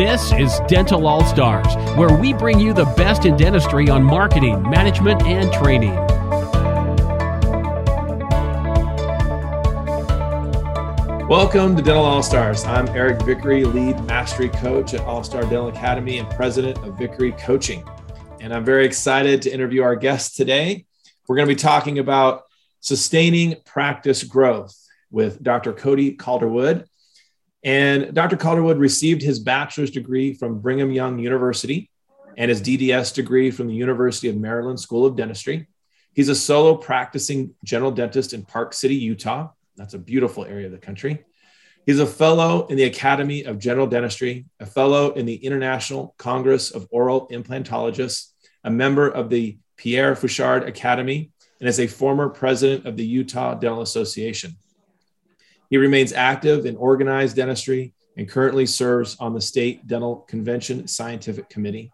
This is Dental All Stars, where we bring you the best in dentistry on marketing, management, and training. Welcome to Dental All Stars. I'm Eric Vickery, lead mastery coach at All Star Dental Academy and president of Vickery Coaching. And I'm very excited to interview our guest today. We're going to be talking about sustaining practice growth with Dr. Cody Calderwood. And Dr. Calderwood received his bachelor's degree from Brigham Young University and his DDS degree from the University of Maryland School of Dentistry. He's a solo practicing general dentist in Park City, Utah that's a beautiful area of the country. He's a fellow in the Academy of General Dentistry, a fellow in the International Congress of Oral Implantologists, a member of the Pierre Fauchard Academy, and is a former president of the Utah Dental Association. He remains active in organized dentistry and currently serves on the State Dental Convention Scientific Committee.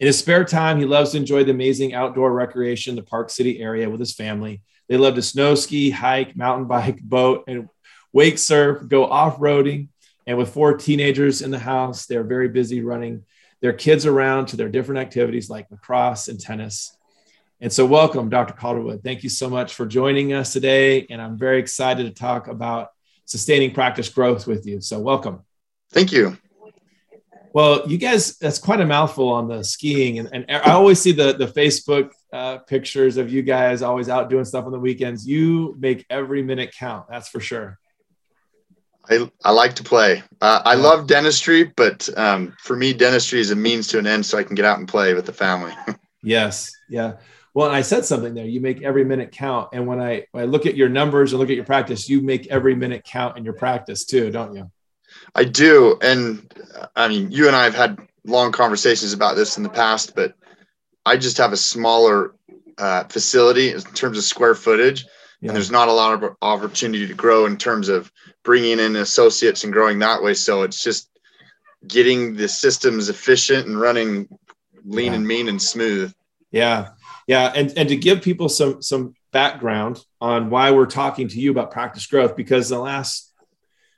In his spare time, he loves to enjoy the amazing outdoor recreation in the Park City area with his family they love to snow ski, hike, mountain bike, boat, and wake surf, go off roading. And with four teenagers in the house, they're very busy running their kids around to their different activities like lacrosse and tennis. And so, welcome, Dr. Calderwood. Thank you so much for joining us today. And I'm very excited to talk about sustaining practice growth with you. So, welcome. Thank you. Well, you guys, that's quite a mouthful on the skiing. And, and I always see the, the Facebook uh, pictures of you guys always out doing stuff on the weekends. You make every minute count. That's for sure. I, I like to play. Uh, I love dentistry, but um, for me, dentistry is a means to an end so I can get out and play with the family. yes. Yeah. Well, and I said something there. You make every minute count. And when I, when I look at your numbers and look at your practice, you make every minute count in your practice too, don't you? I do. And I mean, you and I have had long conversations about this in the past, but I just have a smaller uh, facility in terms of square footage. Yeah. And there's not a lot of opportunity to grow in terms of bringing in associates and growing that way. So it's just getting the systems efficient and running lean yeah. and mean and smooth. Yeah. Yeah. And, and to give people some, some background on why we're talking to you about practice growth, because the last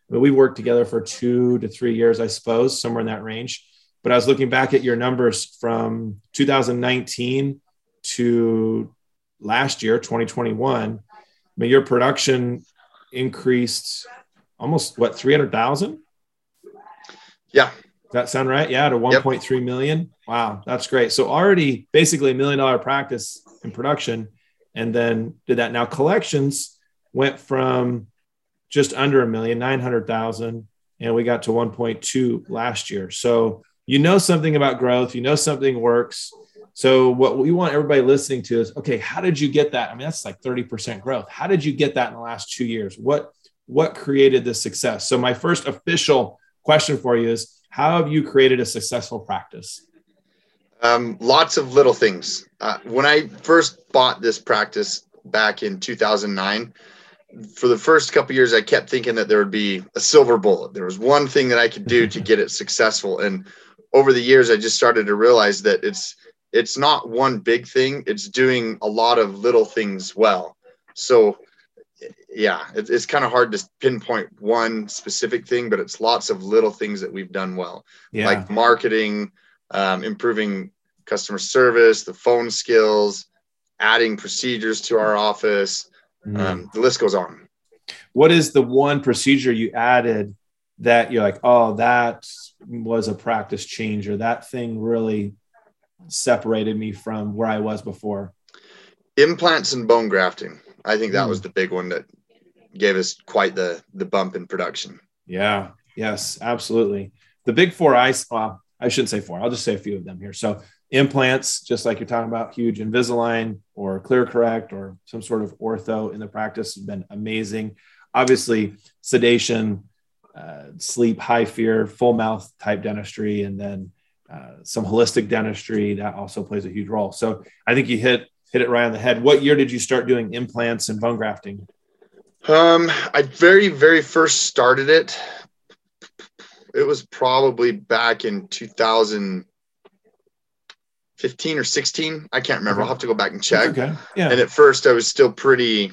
we worked together for two to three years, I suppose, somewhere in that range. But I was looking back at your numbers from 2019 to last year, 2021. I mean, your production increased almost what 300,000? Yeah. That sound right? Yeah, to 1.3 yep. million. Wow, that's great. So already basically a million dollar practice in production and then did that. Now collections went from just under a million, 900,000, and we got to 1.2 last year. So you know something about growth, you know something works. So what we want everybody listening to is, okay, how did you get that? I mean, that's like 30% growth. How did you get that in the last two years? What what created this success? So my first official question for you is, how have you created a successful practice? Um, lots of little things. Uh, when I first bought this practice back in 2009, for the first couple years, I kept thinking that there would be a silver bullet. There was one thing that I could do to get it successful. And over the years, I just started to realize that it's it's not one big thing. It's doing a lot of little things well. So yeah, it's, it's kind of hard to pinpoint one specific thing, but it's lots of little things that we've done well, yeah. like marketing, um, improving customer service, the phone skills, adding procedures to our office, Mm. Um, the list goes on. What is the one procedure you added that you're like, oh, that was a practice changer? That thing really separated me from where I was before. Implants and bone grafting. I think that was the big one that gave us quite the the bump in production. Yeah. Yes. Absolutely. The big four I well, I shouldn't say four. I'll just say a few of them here. So implants, just like you're talking about, huge Invisalign or ClearCorrect or some sort of ortho in the practice has been amazing. Obviously, sedation, uh, sleep, high fear, full mouth type dentistry, and then uh, some holistic dentistry that also plays a huge role. So I think you hit hit it right on the head. What year did you start doing implants and bone grafting? Um, I very very first started it. It was probably back in 2015 or 16. I can't remember. I'll have to go back and check. okay. Yeah. And at first, I was still pretty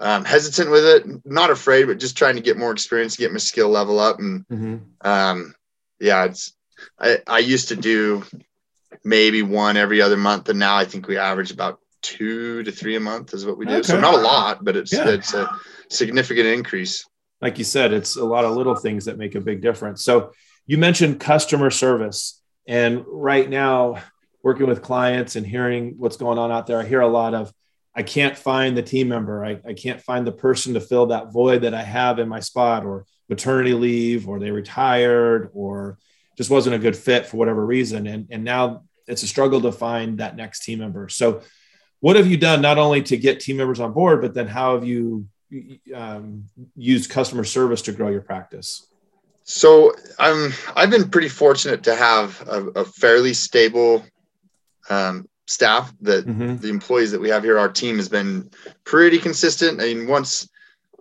um, hesitant with it. Not afraid, but just trying to get more experience, get my skill level up. And mm-hmm. um, yeah, it's I, I used to do maybe one every other month, and now I think we average about two to three a month is what we do. Okay. So not a lot, but it's yeah. it's a significant increase. Like you said, it's a lot of little things that make a big difference. So you mentioned customer service, and right now working with clients and hearing what's going on out there, I hear a lot of I can't find the team member. I, I can't find the person to fill that void that I have in my spot, or maternity leave, or they retired, or just wasn't a good fit for whatever reason. And, and now it's a struggle to find that next team member. So, what have you done not only to get team members on board, but then how have you um, used customer service to grow your practice? So I'm I've been pretty fortunate to have a, a fairly stable um, staff that mm-hmm. the employees that we have here, our team has been pretty consistent. I mean, once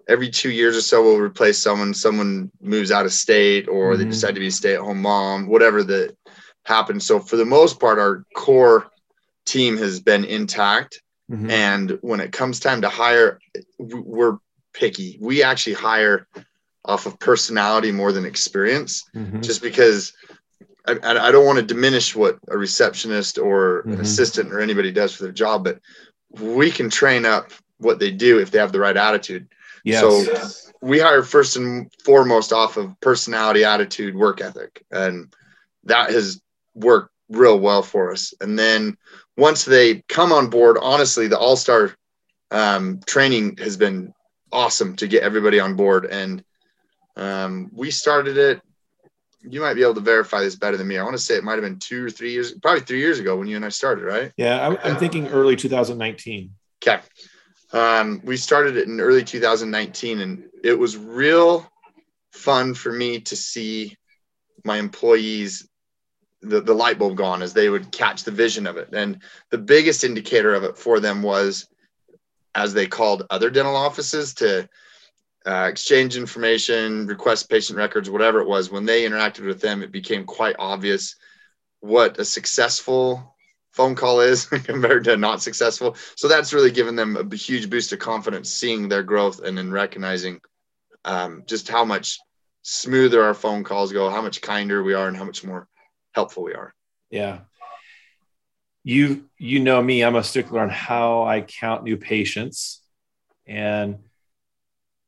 every two years or so, we'll replace someone. Someone moves out of state, or mm-hmm. they decide to be a stay-at-home mom, whatever that happens. So for the most part, our core team has been intact. Mm-hmm. And when it comes time to hire, we're picky. We actually hire off of personality more than experience, mm-hmm. just because I, I, don't want to diminish what a receptionist or mm-hmm. an assistant or anybody does for their job, but we can train up what they do if they have the right attitude. Yes. So we hire first and foremost off of personality, attitude, work ethic, and that has worked real well for us. And then once they come on board, honestly, the All Star um, training has been awesome to get everybody on board. And um, we started it you might be able to verify this better than me. I want to say it might have been two or three years, probably three years ago when you and I started, right? Yeah, I'm, I'm thinking early 2019. Okay. Um, we started it in early 2019, and it was real fun for me to see my employees the, the light bulb gone as they would catch the vision of it. And the biggest indicator of it for them was as they called other dental offices to uh, exchange information, request patient records, whatever it was, when they interacted with them, it became quite obvious what a successful phone call is compared to not successful. So that's really given them a huge boost of confidence, seeing their growth and then recognizing um, just how much smoother our phone calls go, how much kinder we are, and how much more helpful we are. Yeah. You you know me, I'm a stickler on how I count new patients. And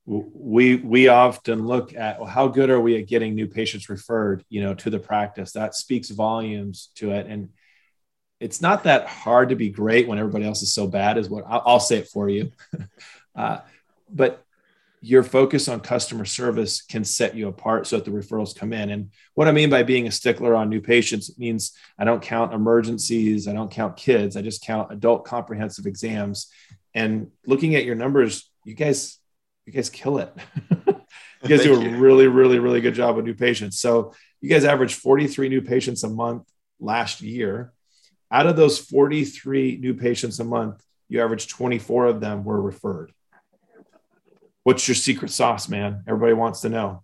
we we often look at well, how good are we at getting new patients referred you know to the practice that speaks volumes to it and it's not that hard to be great when everybody else is so bad is what i'll, I'll say it for you uh, but your focus on customer service can set you apart so that the referrals come in and what i mean by being a stickler on new patients means i don't count emergencies i don't count kids i just count adult comprehensive exams and looking at your numbers you guys you guys kill it. you guys do a you. really, really, really good job with new patients. So you guys averaged 43 new patients a month last year. Out of those 43 new patients a month, you averaged 24 of them were referred. What's your secret sauce, man? Everybody wants to know.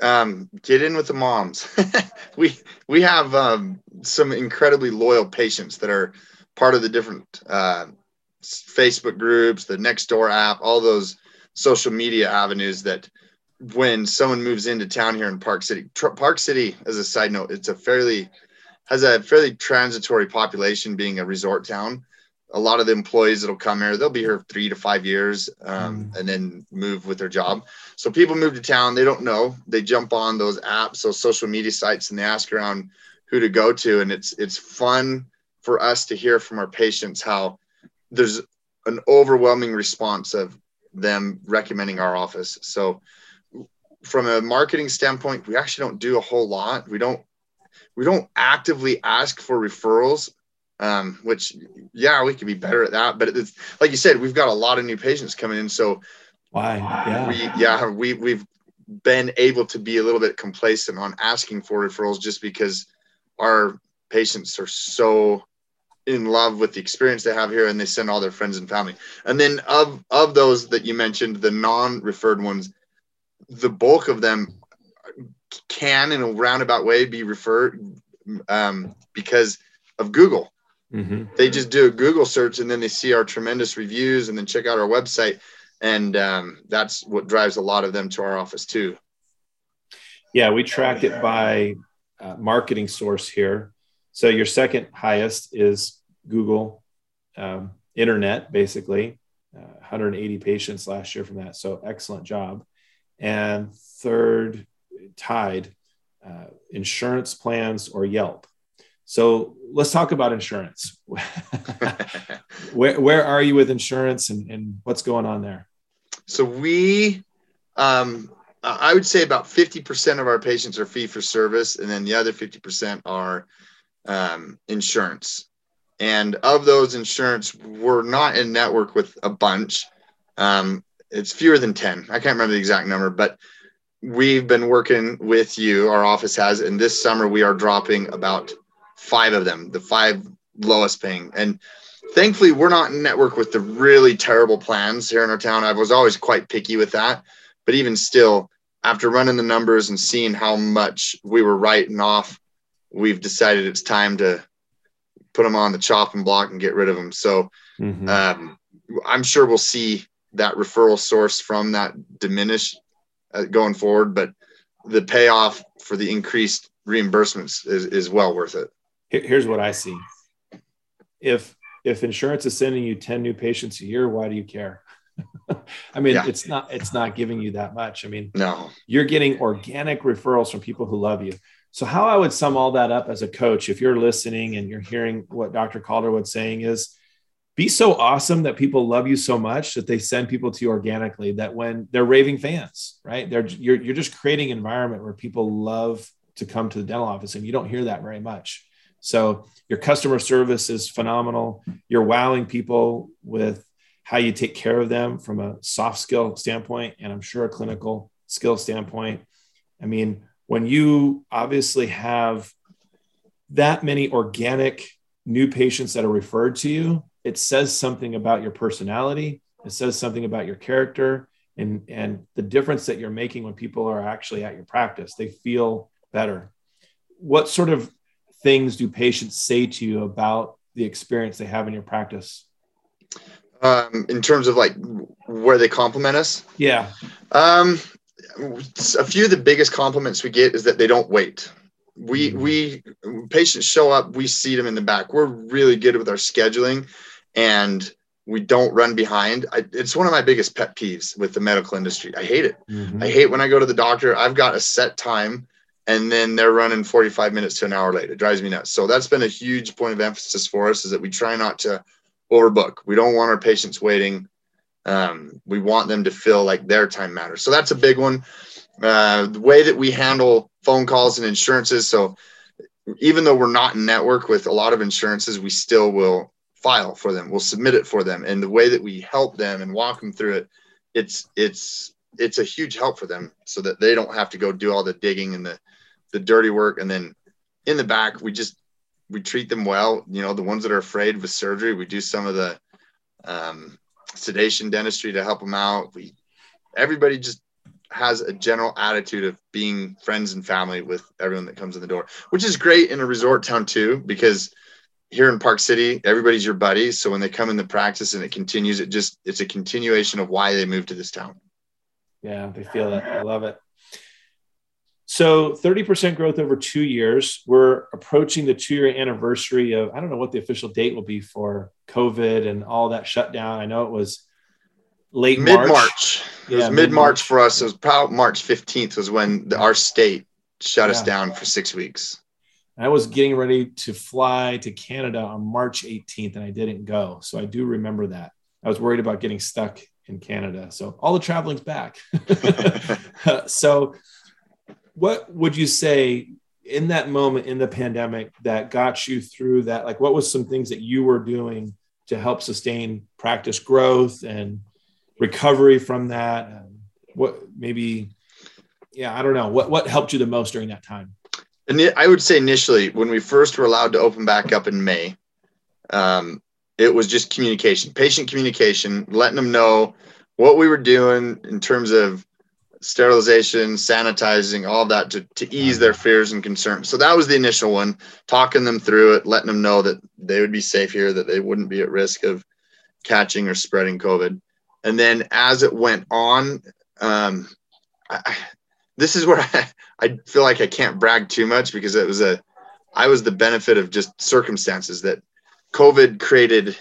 Um, get in with the moms. we we have um, some incredibly loyal patients that are part of the different uh, Facebook groups, the Nextdoor app, all those social media avenues that when someone moves into town here in Park City, Park City, as a side note, it's a fairly has a fairly transitory population, being a resort town. A lot of the employees that'll come here, they'll be here three to five years, um, mm. and then move with their job. So people move to town, they don't know. They jump on those apps, those social media sites, and they ask around who to go to, and it's it's fun for us to hear from our patients how there's an overwhelming response of them recommending our office. So from a marketing standpoint, we actually don't do a whole lot. We don't we don't actively ask for referrals, um, which yeah, we could be better at that. But it's like you said, we've got a lot of new patients coming in. So why? Yeah, we yeah we we've been able to be a little bit complacent on asking for referrals just because our patients are so in love with the experience they have here and they send all their friends and family and then of of those that you mentioned the non-referred ones the bulk of them can in a roundabout way be referred um, because of google mm-hmm. they just do a google search and then they see our tremendous reviews and then check out our website and um, that's what drives a lot of them to our office too yeah we track it by uh, marketing source here. So your second highest is Google um, Internet, basically, uh, 180 patients last year from that. So excellent job. And third, tied, uh, insurance plans or Yelp. So let's talk about insurance. where, where are you with insurance and, and what's going on there? So we, um, I would say about 50% of our patients are fee for service, and then the other 50% are um, insurance. And of those insurance, we're not in network with a bunch. Um, it's fewer than 10. I can't remember the exact number, but we've been working with you, our office has, and this summer we are dropping about five of them, the five lowest paying. And thankfully, we're not in network with the really terrible plans here in our town. I was always quite picky with that. But even still, after running the numbers and seeing how much we were writing off, we've decided it's time to put them on the chopping block and get rid of them. So mm-hmm. um, I'm sure we'll see that referral source from that diminish uh, going forward, but the payoff for the increased reimbursements is, is well worth it. Here's what I see. If if insurance is sending you 10 new patients a year, why do you care? I mean, yeah. it's not it's not giving you that much. I mean, no, you're getting organic referrals from people who love you. So how I would sum all that up as a coach, if you're listening and you're hearing what Dr. Calderwood's saying is be so awesome that people love you so much that they send people to you organically that when they're raving fans, right? They're you're, you're just creating an environment where people love to come to the dental office and you don't hear that very much. So your customer service is phenomenal. You're wowing people with how you take care of them from a soft skill standpoint and I'm sure a clinical skill standpoint. I mean, when you obviously have that many organic new patients that are referred to you, it says something about your personality. It says something about your character and, and the difference that you're making when people are actually at your practice. They feel better. What sort of things do patients say to you about the experience they have in your practice? Um, in terms of like where they compliment us? Yeah. Um, a few of the biggest compliments we get is that they don't wait. We mm-hmm. we patients show up, we see them in the back. We're really good with our scheduling, and we don't run behind. I, it's one of my biggest pet peeves with the medical industry. I hate it. Mm-hmm. I hate when I go to the doctor. I've got a set time, and then they're running 45 minutes to an hour late. It drives me nuts. So that's been a huge point of emphasis for us is that we try not to overbook. We don't want our patients waiting um, we want them to feel like their time matters. So that's a big one. Uh, the way that we handle phone calls and insurances. So even though we're not in network with a lot of insurances, we still will file for them. We'll submit it for them. And the way that we help them and walk them through it, it's it's it's a huge help for them so that they don't have to go do all the digging and the the dirty work. And then in the back, we just we treat them well. You know, the ones that are afraid with surgery, we do some of the um, sedation dentistry to help them out. We everybody just has a general attitude of being friends and family with everyone that comes in the door, which is great in a resort town too, because here in Park City, everybody's your buddy. So when they come in the practice and it continues, it just it's a continuation of why they moved to this town. Yeah, they feel it. I love it. So 30% growth over two years. We're approaching the two year anniversary of, I don't know what the official date will be for COVID and all that shutdown. I know it was late mid March. It yeah, was mid March for us. It was probably March 15th was when the, our state shut yeah. us down for six weeks. I was getting ready to fly to Canada on March 18th and I didn't go. So I do remember that. I was worried about getting stuck in Canada. So all the traveling's back. so what would you say in that moment in the pandemic that got you through that? Like, what was some things that you were doing to help sustain practice growth and recovery from that? And what maybe, yeah, I don't know. What what helped you the most during that time? And I would say initially, when we first were allowed to open back up in May, um, it was just communication, patient communication, letting them know what we were doing in terms of sterilization, sanitizing, all that to, to ease their fears and concerns. So that was the initial one, talking them through it, letting them know that they would be safe here, that they wouldn't be at risk of catching or spreading COVID. And then as it went on, um, I, this is where I, I feel like I can't brag too much because it was a, I was the benefit of just circumstances that COVID created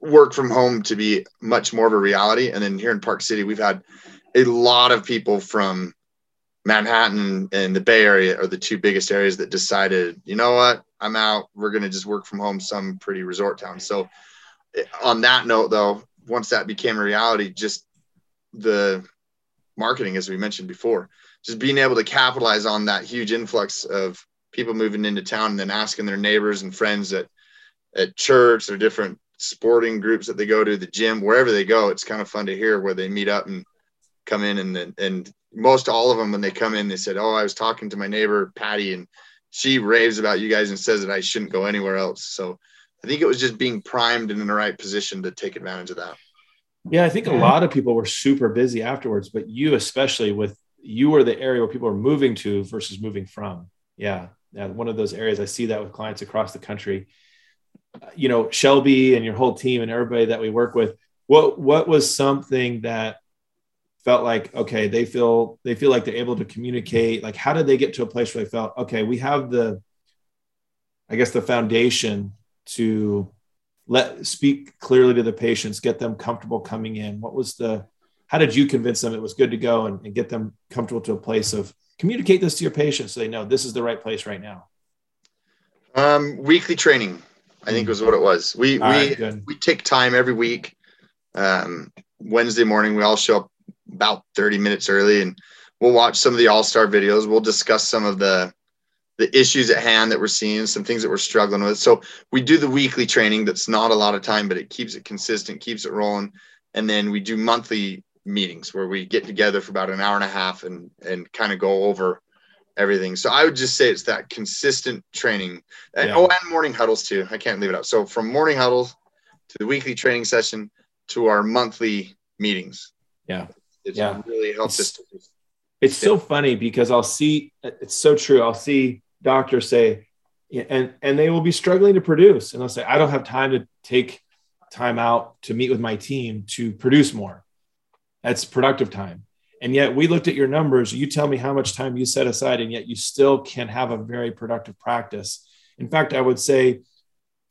work from home to be much more of a reality. And then here in Park City, we've had a lot of people from Manhattan and the Bay Area are the two biggest areas that decided, you know what, I'm out. We're going to just work from home, some pretty resort town. So, eh, on that note, though, once that became a reality, just the marketing, as we mentioned before, just being able to capitalize on that huge influx of people moving into town and then asking their neighbors and friends at, at church or different sporting groups that they go to, the gym, wherever they go. It's kind of fun to hear where they meet up and come in and and most all of them when they come in they said oh i was talking to my neighbor patty and she raves about you guys and says that i shouldn't go anywhere else. So i think it was just being primed and in the right position to take advantage of that. Yeah i think a lot of people were super busy afterwards but you especially with you were the area where people are moving to versus moving from. Yeah yeah one of those areas i see that with clients across the country. You know shelby and your whole team and everybody that we work with what what was something that felt like okay they feel they feel like they're able to communicate. Like how did they get to a place where they felt okay we have the i guess the foundation to let speak clearly to the patients get them comfortable coming in? What was the how did you convince them it was good to go and, and get them comfortable to a place of communicate this to your patients so they know this is the right place right now? Um, weekly training i think hmm. was what it was. We all we right, we take time every week. Um, wednesday morning we all show up about 30 minutes early and we'll watch some of the all-star videos. We'll discuss some of the the issues at hand that we're seeing some things that we're struggling with. So we do the weekly training that's not a lot of time but it keeps it consistent keeps it rolling. And then we do monthly meetings where we get together for about an hour and a half and and kind of go over everything. So i would just say it's that consistent training. And, yeah. oh and morning huddles too. I can't leave it out. So from morning huddles to the weekly training session to our monthly meetings. Yeah it's yeah. really helped it's, us. it's so funny because I'll see it's so true. I'll see doctors say, and and they will be struggling to produce, and they'll say, I don't have time to take time out to meet with my team to produce more. That's productive time. And yet we looked at your numbers. You tell me how much time you set aside, and yet you still can have a very productive practice. In fact, I would say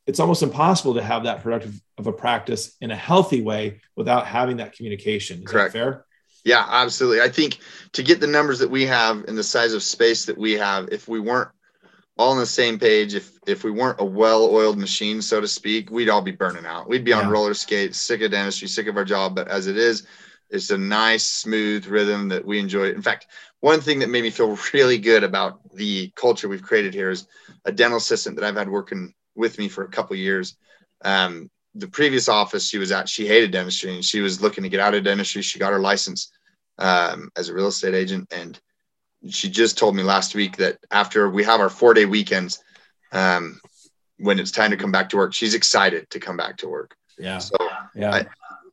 it's almost impossible to have that productive of a practice in a healthy way without having that communication. Is Correct. that fair? Yeah, absolutely. I think to get the numbers that we have and the size of space that we have, if we weren't all on the same page, if if we weren't a well-oiled machine, so to speak, we'd all be burning out. We'd be on yeah. roller skates, sick of dentistry, sick of our job. But as it is, it's a nice, smooth rhythm that we enjoy. In fact, one thing that made me feel really good about the culture we've created here is a dental assistant that I've had working with me for a couple years. Um, the previous office she was at, she hated dentistry and she was looking to get out of dentistry. She got her license um, as a real estate agent. And she just told me last week that after we have our four day weekends, um, when it's time to come back to work, she's excited to come back to work. Yeah. So yeah, I,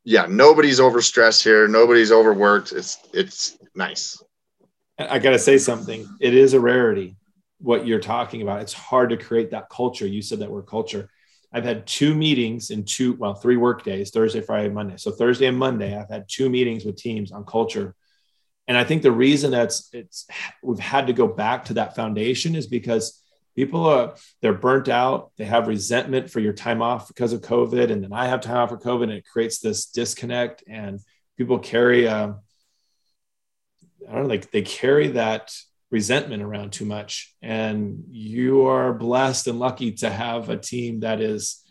yeah, nobody's overstressed here. Nobody's overworked. It's, it's nice. I got to say something. It is a rarity what you're talking about. It's hard to create that culture. You said that word culture I've had two meetings in two, well, three work days, Thursday, Friday, Monday. So Thursday and Monday, I've had two meetings with teams on culture. And I think the reason that's it's we've had to go back to that foundation is because people are they're burnt out, they have resentment for your time off because of COVID, and then I have time off for COVID, and it creates this disconnect. And people carry a, I don't know, like they carry that resentment around too much. And you are blessed and lucky to have a team that is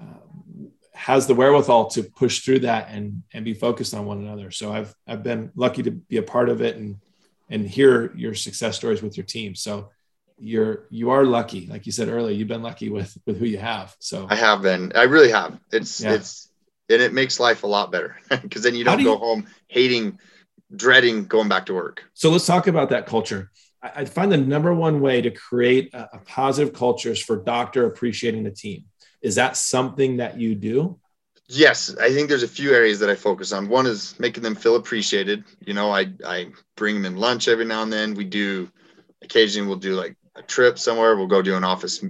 uh, has the wherewithal to push through that and and be focused on one another. So I've I've been lucky to be a part of it and and hear your success stories with your team. So you're you are lucky, like you said earlier. You've been lucky with with who you have. So I have been. I really have. It's yeah. it's and it makes life a lot better because then you don't do go you, home hating dreading going back to work. So let's talk about that culture. I find the number one way to create a, a positive culture is for doctor appreciating the team. Is that something that you do? Yes, I think there's a few areas that I focus on. One is making them feel appreciated. You know, I I bring them in lunch every now and then. We do occasionally we'll do like a trip somewhere. We'll go do an office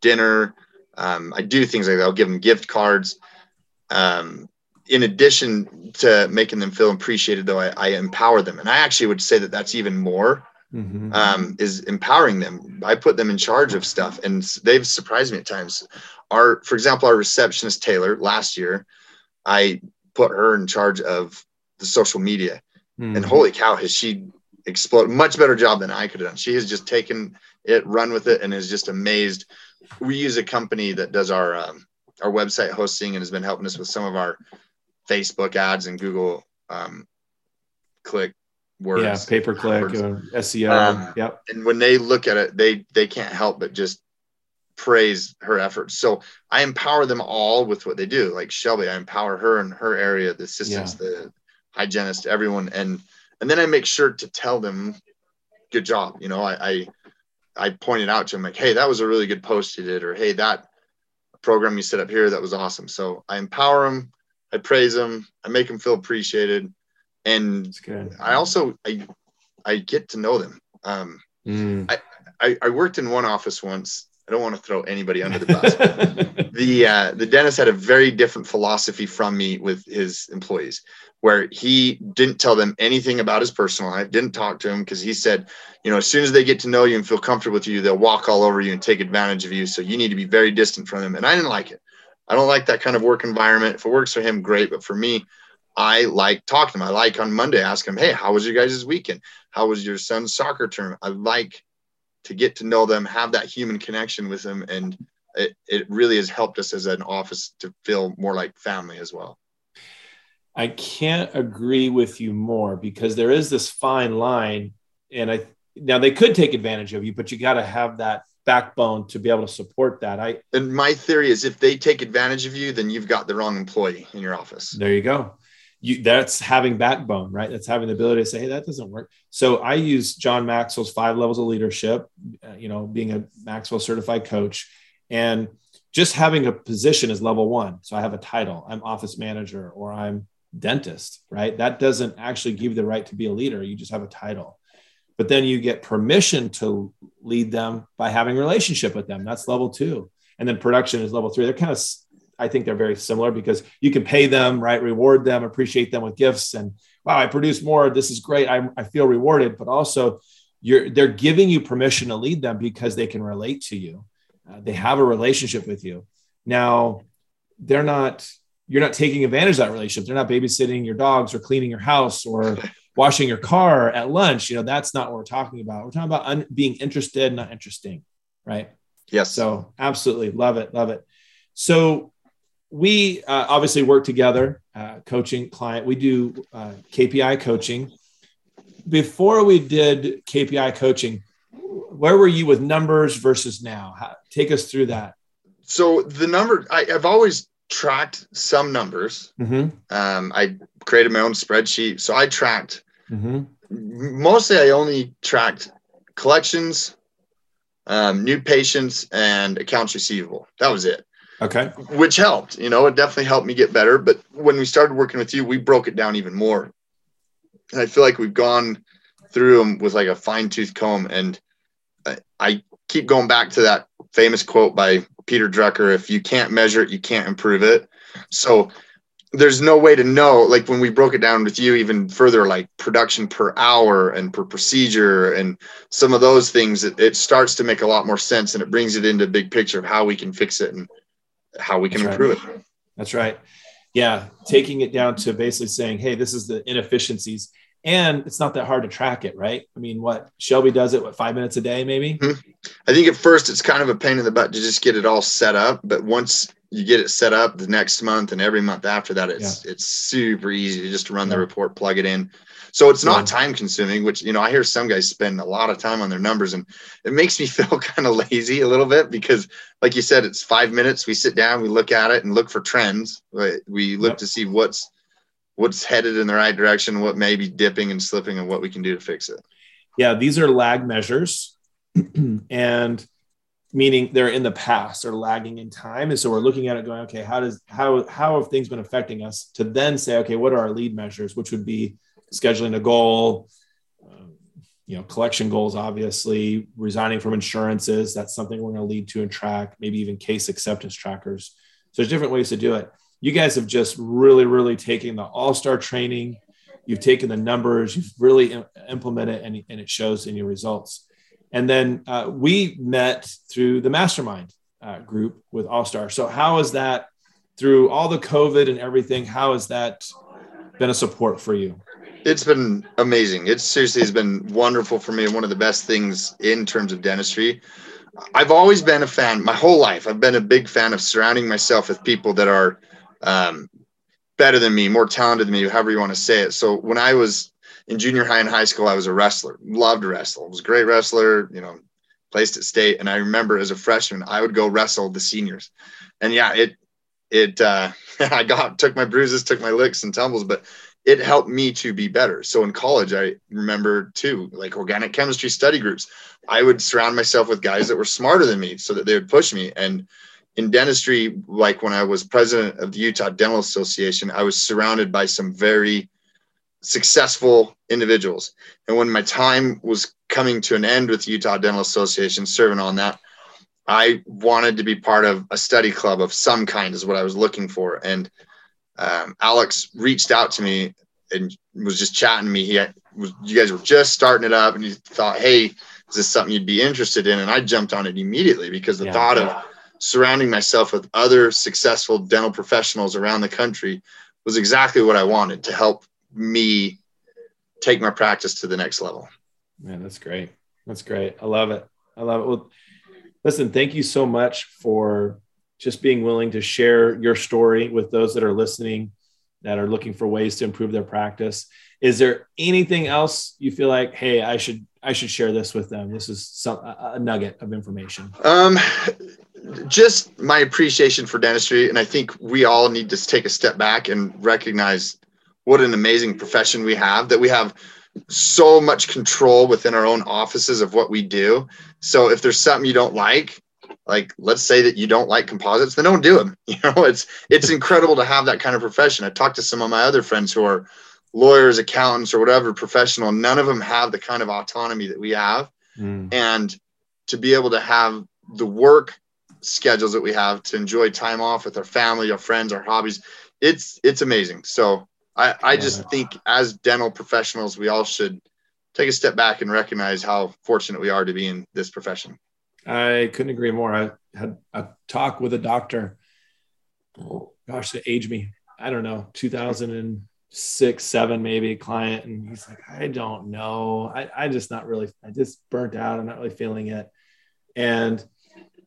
dinner. Um, I do things like that. I'll give them gift cards. Um, in addition to making them feel appreciated, though, I, I empower them, and I actually would say that that's even more. Mm-hmm. Um, is empowering them. I put them in charge of stuff, and they've surprised me at times. Our, for example, our receptionist Taylor last year, I put her in charge of the social media, mm-hmm. and holy cow, has she exploded! Much better job than I could have done. She has just taken it, run with it, and is just amazed. We use a company that does our um, our website hosting and has been helping us with some of our Facebook ads and Google um, click words. Yeah, pay per click, uh, SEO. Um, yep. And when they look at it, they they can't help but just praise her efforts. So I empower them all with what they do. Like Shelby, I empower her in her area, the assistants, yeah. the hygienist, everyone, and and then I make sure to tell them, good job. You know, I, I I pointed out to them like, hey, that was a really good post you did, or hey, that program you set up here that was awesome. So I empower them, I praise them, I make them feel appreciated, and I also I I get to know them. Um, mm. I, I, I worked in one office once. I don't want to throw anybody under the bus. the uh, the dentist had a very different philosophy from me with his employees where he didn't tell them anything about his personal life, didn't talk to him because he said, you know, as soon as they get to know you and feel comfortable with you, they'll walk all over you and take advantage of you. So you need to be very distant from them. And I didn't like it. I don't like that kind of work environment. If it works for him, great. But for me, I like talking to him. I like on Monday ask him, hey, how was your guys' weekend? How was your son's soccer tournament? I like to get to know them, have that human connection with them. And it, it really has helped us as an office to feel more like family as well. I can't agree with you more because there is this fine line, and I now they could take advantage of you, but you got to have that backbone to be able to support that. I and my theory is if they take advantage of you, then you've got the wrong employee in your office. There you go. You, that's having backbone, right? That's having the ability to say, "Hey, that doesn't work." So I use John Maxwell's five levels of leadership. Uh, you know, being a Maxwell certified coach, and just having a position is level one. So I have a title. I'm office manager, or I'm dentist, right? That doesn't actually give you the right to be a leader. You just have a title. But then you get permission to lead them by having a relationship with them. That's level two. And then production is level three. They're kind of, I think they're very similar because you can pay them, right? Reward them, appreciate them with gifts. And wow, I produce more. This is great. I, I feel rewarded. But also, you're they're giving you permission to lead them because they can relate to you. Uh, they have a relationship with you. Now, they're not you're not taking advantage of that relationship. They're not babysitting your dogs or cleaning your house or washing your car at lunch. You know, that's not what we're talking about. We're talking about un- being interested, not interesting. Right. Yes. So absolutely love it. Love it. So we uh, obviously work together, uh, coaching client. We do uh, KPI coaching. Before we did KPI coaching, where were you with numbers versus now? How, take us through that. So the number I, have always tracked some numbers. Mm-hmm. Um, I created my own spreadsheet. So I tracked mm-hmm. mostly, I only tracked collections, um, new patients, and accounts receivable. That was it. Okay. Which helped. You know, it definitely helped me get better. But when we started working with you, we broke it down even more. And I feel like we've gone through them with like a fine tooth comb. And I, I keep going back to that famous quote by Peter Drucker if you can't measure it, you can't improve it. So there's no way to know like when we broke it down with you even further like production per hour and per procedure and some of those things it, it starts to make a lot more sense and it brings it into a big picture of how we can fix it and how we can That's improve right. it That's right. Yeah, taking it down to basically saying, "Hey, this is the inefficiencies and it's not that hard to track it, right? I mean, what Shelby does it, what five minutes a day, maybe? Mm-hmm. I think at first it's kind of a pain in the butt to just get it all set up, but once you get it set up the next month and every month after that, it's yeah. it's super easy to just run yeah. the report, plug it in. So it's not time consuming, which you know I hear some guys spend a lot of time on their numbers, and it makes me feel kind of lazy a little bit because, like you said, it's five minutes. We sit down, we look at it, and look for trends. We look yep. to see what's what's headed in the right direction, what may be dipping and slipping, and what we can do to fix it. Yeah, these are lag measures, and meaning they're in the past or lagging in time. And so we're looking at it going, okay, how does how how have things been affecting us? To then say, okay, what are our lead measures, which would be scheduling a goal, um, you know, collection goals, obviously, resigning from insurances. That's something we're going to lead to and track. Maybe even case acceptance trackers. So there's different ways to do it. you guys have just really, really taken the all star training. You've taken the numbers, you've really implemented, and, and it shows in your results. And then uh, we met through the mastermind uh, group with All Star. So, how is that through all the COVID and everything? How has that been a support for you? It's been amazing. It seriously has been wonderful for me one of the best things in terms of dentistry. I've always been a fan my whole life. I've been a big fan of surrounding myself with people that are um, better than me, more talented than me, however you want to say it. So when I was in junior high and high school, I was a wrestler, loved to wrestle. Was a great wrestler, you know, placed at state. And I remember as a freshman, I would go wrestle the seniors. And yeah, it, it, uh, I got, took my bruises, took my licks and tumbles, but it helped me to be better. So in college, I remember too, like organic chemistry study groups. I would surround myself with guys that were smarter than me so that they would push me. And in dentistry, like when I was president of the Utah Dental Association, I was surrounded by some very successful individuals. And when my time was coming to an end with Utah Dental Association, serving on that, I wanted to be part of a study club of some kind, is what I was looking for. And um, Alex reached out to me and was just chatting to me. He had, was, you guys were just starting it up, and he thought, "Hey, is this something you'd be interested in?" And I jumped on it immediately because the yeah, thought yeah. of surrounding myself with other successful dental professionals around the country was exactly what I wanted to help me take my practice to the next level. Man, that's great. That's great. I love it. I love it. Well, listen, thank you so much for just being willing to share your story with those that are listening that are looking for ways to improve their practice. Is there anything else you feel like, hey, I should I should share this with them? This is some a nugget of information. Um, just my appreciation for dentistry, and I think we all need to take a step back and recognize what an amazing profession we have. That we have so much control within our own offices of what we do. So if there's something you don't like, like let's say that you don't like composites then don't do them you know it's it's incredible to have that kind of profession i talked to some of my other friends who are lawyers accountants or whatever professional none of them have the kind of autonomy that we have mm. and to be able to have the work schedules that we have to enjoy time off with our family our friends our hobbies it's it's amazing so i i just think as dental professionals we all should take a step back and recognize how fortunate we are to be in this profession I couldn't agree more. I had a talk with a doctor. Gosh, to age me, I don't know, 2006, seven, maybe client. And he's like, I don't know. I, I just not really, I just burnt out. I'm not really feeling it. And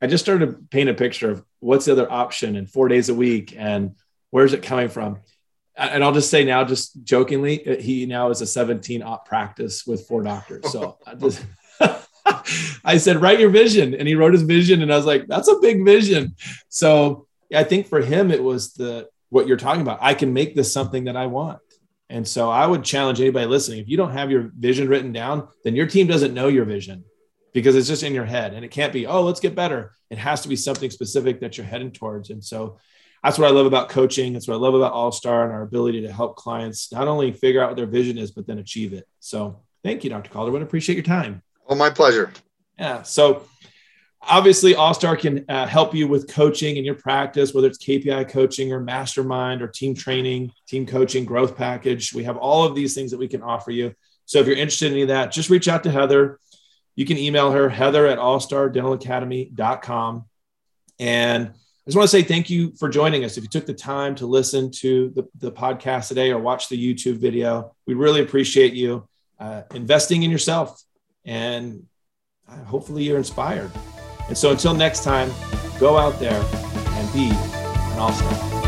I just started to paint a picture of what's the other option and four days a week and where's it coming from? And I'll just say now, just jokingly, uh, he now is a 17 op practice with four doctors. So I just, I said, write your vision. And he wrote his vision. And I was like, that's a big vision. So I think for him, it was the what you're talking about. I can make this something that I want. And so I would challenge anybody listening if you don't have your vision written down, then your team doesn't know your vision because it's just in your head and it can't be, oh, let's get better. It has to be something specific that you're heading towards. And so that's what I love about coaching. That's what I love about All Star and our ability to help clients not only figure out what their vision is, but then achieve it. So thank you, Dr. Calderwood. Appreciate your time. Well, my pleasure. Yeah. So obviously, All Star can uh, help you with coaching in your practice, whether it's KPI coaching or mastermind or team training, team coaching, growth package. We have all of these things that we can offer you. So if you're interested in any of that, just reach out to Heather. You can email her, heather at allstardentalacademy.com. And just want to say thank you for joining us. If you took the time to listen to the, the podcast today or watch the YouTube video, we really appreciate you uh, investing in yourself and hopefully you're inspired. And so until next time, go out there and be an star.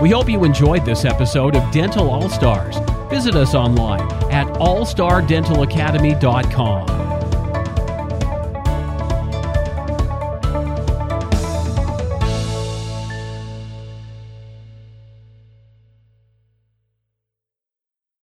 We hope you enjoyed this episode of Dental All Stars. Visit us online at allstardentalacademy.com.